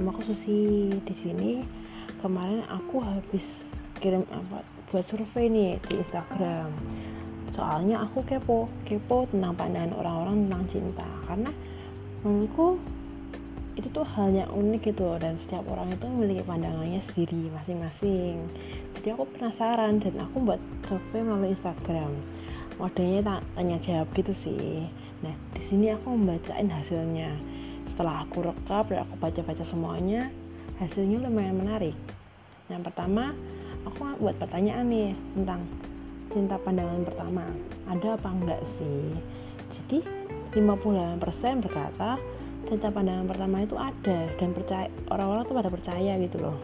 nama aku Susi. Di sini kemarin aku habis kirim apa buat survei nih di Instagram. Soalnya aku kepo, kepo tentang pandangan orang-orang tentang cinta. Karena menurutku itu tuh hal yang unik gitu dan setiap orang itu memiliki pandangannya sendiri masing-masing. Jadi aku penasaran dan aku buat survei melalui Instagram. Modelnya tanya jawab gitu sih. Nah, di sini aku membacain hasilnya setelah aku rekap dan aku baca-baca semuanya hasilnya lumayan menarik. Yang pertama aku buat pertanyaan nih tentang cinta pandangan pertama. Ada apa enggak sih? Jadi 58% berkata cinta pandangan pertama itu ada dan percaya orang-orang tuh pada percaya gitu loh.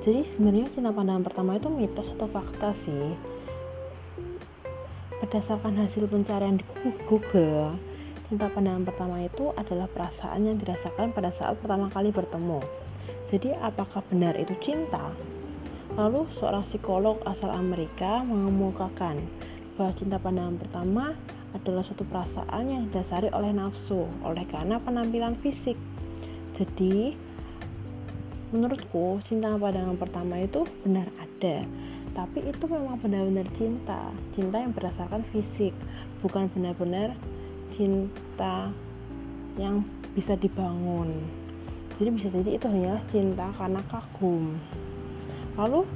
Jadi sebenarnya cinta pandangan pertama itu mitos atau fakta sih? Berdasarkan hasil pencarian di Google Cinta pandangan pertama itu adalah perasaan yang dirasakan pada saat pertama kali bertemu. Jadi, apakah benar itu cinta? Lalu, seorang psikolog asal Amerika mengemukakan bahwa cinta pandangan pertama adalah suatu perasaan yang didasari oleh nafsu, oleh karena penampilan fisik. Jadi, menurutku cinta pandangan pertama itu benar ada, tapi itu memang benar-benar cinta, cinta yang berdasarkan fisik, bukan benar-benar cinta yang bisa dibangun. Jadi bisa jadi itu hanya cinta karena kagum. Lalu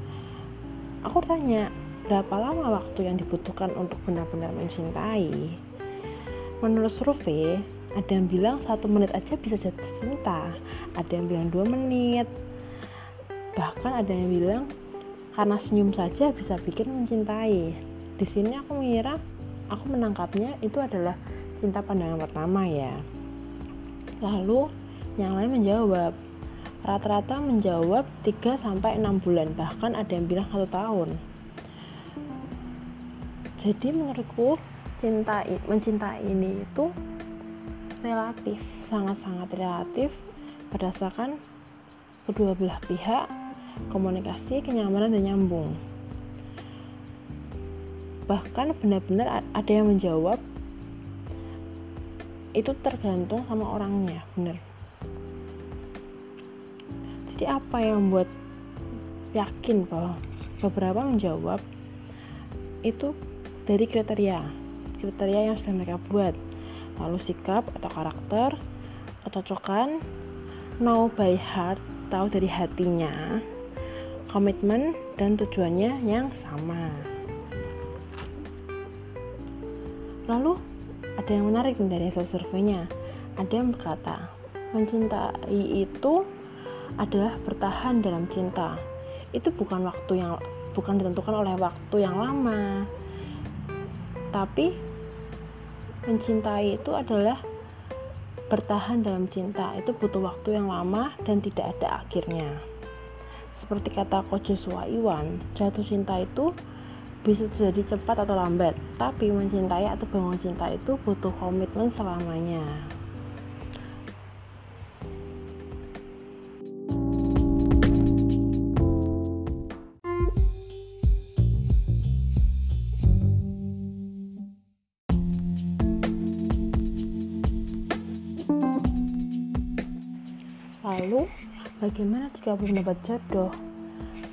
aku tanya berapa lama waktu yang dibutuhkan untuk benar-benar mencintai? Menurut survei ada yang bilang satu menit aja bisa jatuh cinta ada yang bilang dua menit. Bahkan ada yang bilang karena senyum saja bisa bikin mencintai. Di sini aku mengira aku menangkapnya itu adalah cinta pandangan pertama ya. Lalu yang lain menjawab. Rata-rata menjawab 3 sampai 6 bulan bahkan ada yang bilang satu tahun. Jadi menurutku cinta mencintai ini itu relatif sangat-sangat relatif berdasarkan kedua belah pihak komunikasi kenyamanan dan nyambung. Bahkan benar-benar ada yang menjawab itu tergantung sama orangnya bener. Jadi apa yang buat yakin bahwa beberapa menjawab itu dari kriteria kriteria yang sudah mereka buat. Lalu sikap atau karakter kecocokan know by heart tahu dari hatinya komitmen dan tujuannya yang sama. Lalu ada yang menarik dari hasil surveinya. Ada yang berkata mencintai itu adalah bertahan dalam cinta. Itu bukan waktu yang bukan ditentukan oleh waktu yang lama. Tapi mencintai itu adalah bertahan dalam cinta. Itu butuh waktu yang lama dan tidak ada akhirnya. Seperti kata Joshua Iwan jatuh cinta itu bisa jadi cepat atau lambat, tapi mencintai atau bangun cinta itu butuh komitmen selamanya. Lalu, bagaimana jika belum dapat jodoh?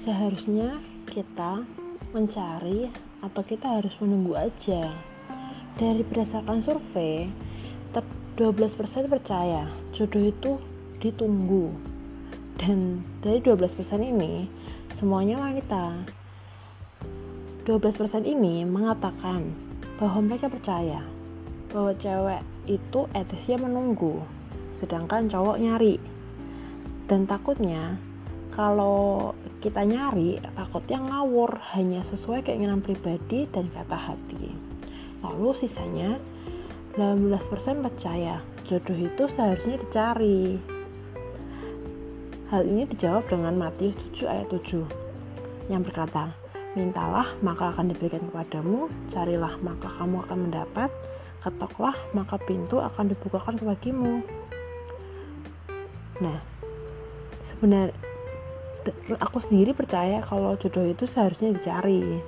Seharusnya kita mencari atau kita harus menunggu aja. Dari berdasarkan survei 12% percaya jodoh itu ditunggu. Dan dari 12% ini semuanya wanita. 12% ini mengatakan bahwa mereka percaya bahwa cewek itu etisnya menunggu sedangkan cowok nyari. Dan takutnya kalau kita nyari takutnya ngawur hanya sesuai keinginan pribadi dan kata hati. Lalu sisanya 18% percaya jodoh itu seharusnya dicari. Hal ini dijawab dengan Matius 7 ayat 7 yang berkata mintalah maka akan diberikan kepadamu carilah maka kamu akan mendapat ketoklah maka pintu akan dibukakan bagimu. Nah sebenarnya aku sendiri percaya kalau jodoh itu seharusnya dicari.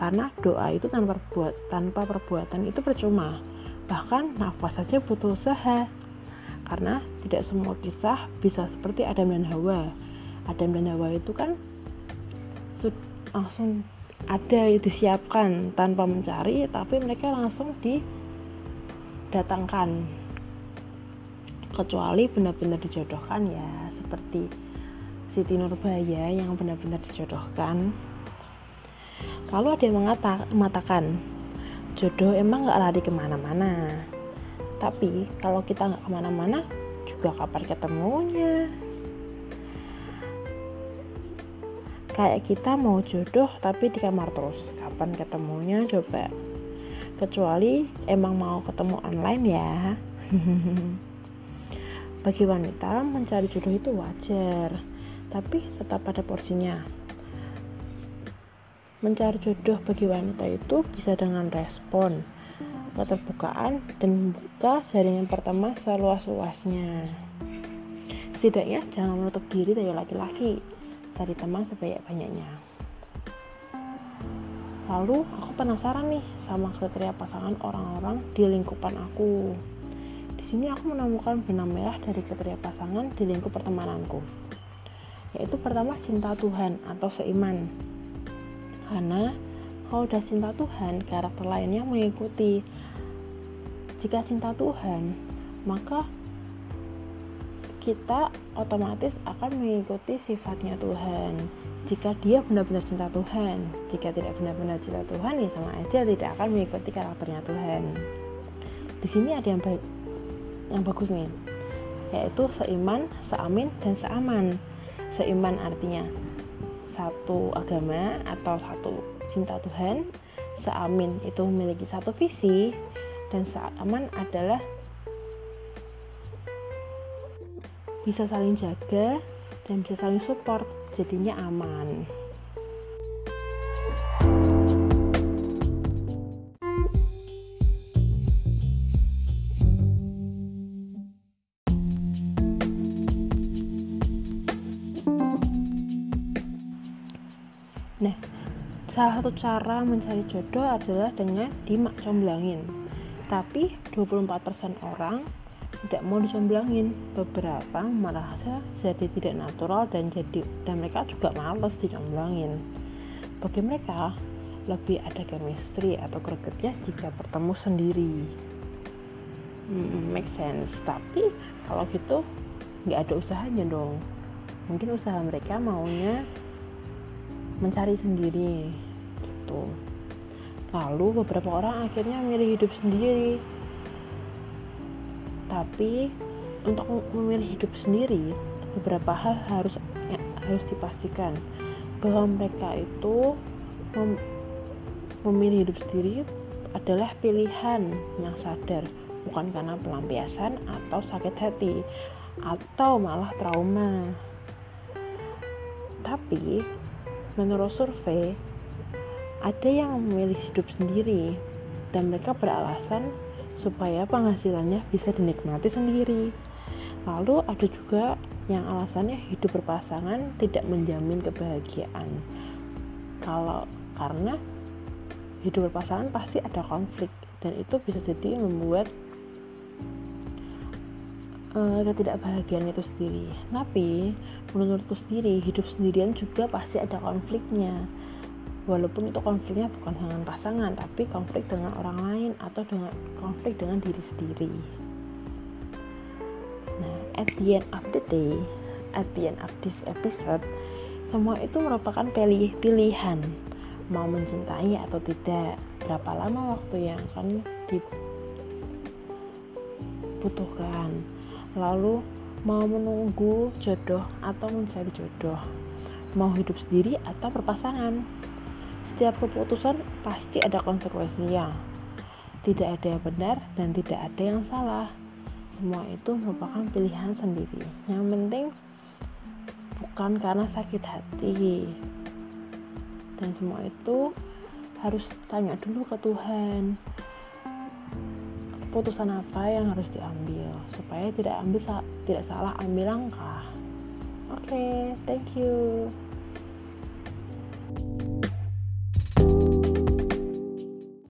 Karena doa itu tanpa perbuat tanpa perbuatan itu percuma. Bahkan nafas saja butuh usaha. Karena tidak semua kisah bisa seperti Adam dan Hawa. Adam dan Hawa itu kan langsung ada disiapkan tanpa mencari tapi mereka langsung didatangkan. Kecuali benar-benar dijodohkan ya seperti Siti Nurbaya yang benar-benar dijodohkan. Kalau ada yang mengatakan jodoh emang gak lari ke mana-mana. Tapi kalau kita nggak ke mana-mana juga kapan ketemunya. Kayak kita mau jodoh tapi di kamar terus. Kapan ketemunya coba? Kecuali emang mau ketemu online ya. Bagi wanita mencari jodoh itu wajar tapi tetap ada porsinya mencari jodoh bagi wanita itu bisa dengan respon keterbukaan dan membuka jaringan pertama seluas-luasnya setidaknya jangan menutup diri dari laki-laki cari teman sebanyak-banyaknya. Lalu aku penasaran nih sama kriteria pasangan orang-orang di lingkupan aku. Di sini aku menemukan benang merah dari kriteria pasangan di lingkup pertemananku. Yaitu pertama cinta Tuhan atau seiman. Karena kalau udah cinta Tuhan, karakter lainnya mengikuti. Jika cinta Tuhan, maka kita otomatis akan mengikuti sifatnya Tuhan. Jika dia benar-benar cinta Tuhan, jika tidak benar-benar cinta Tuhan, ya sama aja tidak akan mengikuti karakternya Tuhan. Di sini ada yang baik, yang bagus nih, yaitu seiman, seamin, dan seaman. Seiman artinya satu agama atau satu cinta Tuhan. Seamin itu memiliki satu visi, dan seaman adalah bisa saling jaga dan bisa saling support jadinya aman Nah, salah satu cara mencari jodoh adalah dengan dimak comblangin. Tapi 24% orang tidak mau dicomblangin beberapa merasa jadi tidak natural dan jadi dan mereka juga males dicomblangin bagi mereka lebih ada chemistry atau gregetnya jika bertemu sendiri. Hmm, make sense. Tapi kalau gitu nggak ada usahanya dong. Mungkin usaha mereka maunya mencari sendiri gitu. Lalu beberapa orang akhirnya memilih hidup sendiri. Tapi untuk memilih hidup sendiri beberapa hal harus ya, harus dipastikan bahwa mereka itu mem, memilih hidup sendiri adalah pilihan yang sadar. Bukan karena pelampiasan atau sakit hati atau malah trauma. Tapi menurut survei ada yang memilih hidup sendiri dan mereka beralasan supaya penghasilannya bisa dinikmati sendiri. Lalu ada juga yang alasannya hidup berpasangan tidak menjamin kebahagiaan. Kalau karena hidup berpasangan pasti ada konflik dan itu bisa jadi membuat uh, ketidakbahagiaan itu sendiri. Tapi menurutku sendiri hidup sendirian juga pasti ada konfliknya walaupun itu konfliknya bukan dengan pasangan tapi konflik dengan orang lain atau dengan konflik dengan diri sendiri. Nah at the end of the day at the end of this episode semua itu merupakan pilih pilihan. Mau mencintai atau tidak berapa lama waktu yang akan dibutuhkan. Lalu mau menunggu jodoh atau mencari jodoh. Mau hidup sendiri atau berpasangan setiap keputusan pasti ada konsekuensinya. Tidak ada yang benar dan tidak ada yang salah. Semua itu merupakan pilihan sendiri. Yang penting bukan karena sakit hati. Dan semua itu harus tanya dulu ke Tuhan. Keputusan apa yang harus diambil supaya tidak ambil tidak salah ambil langkah. Oke, okay, thank you.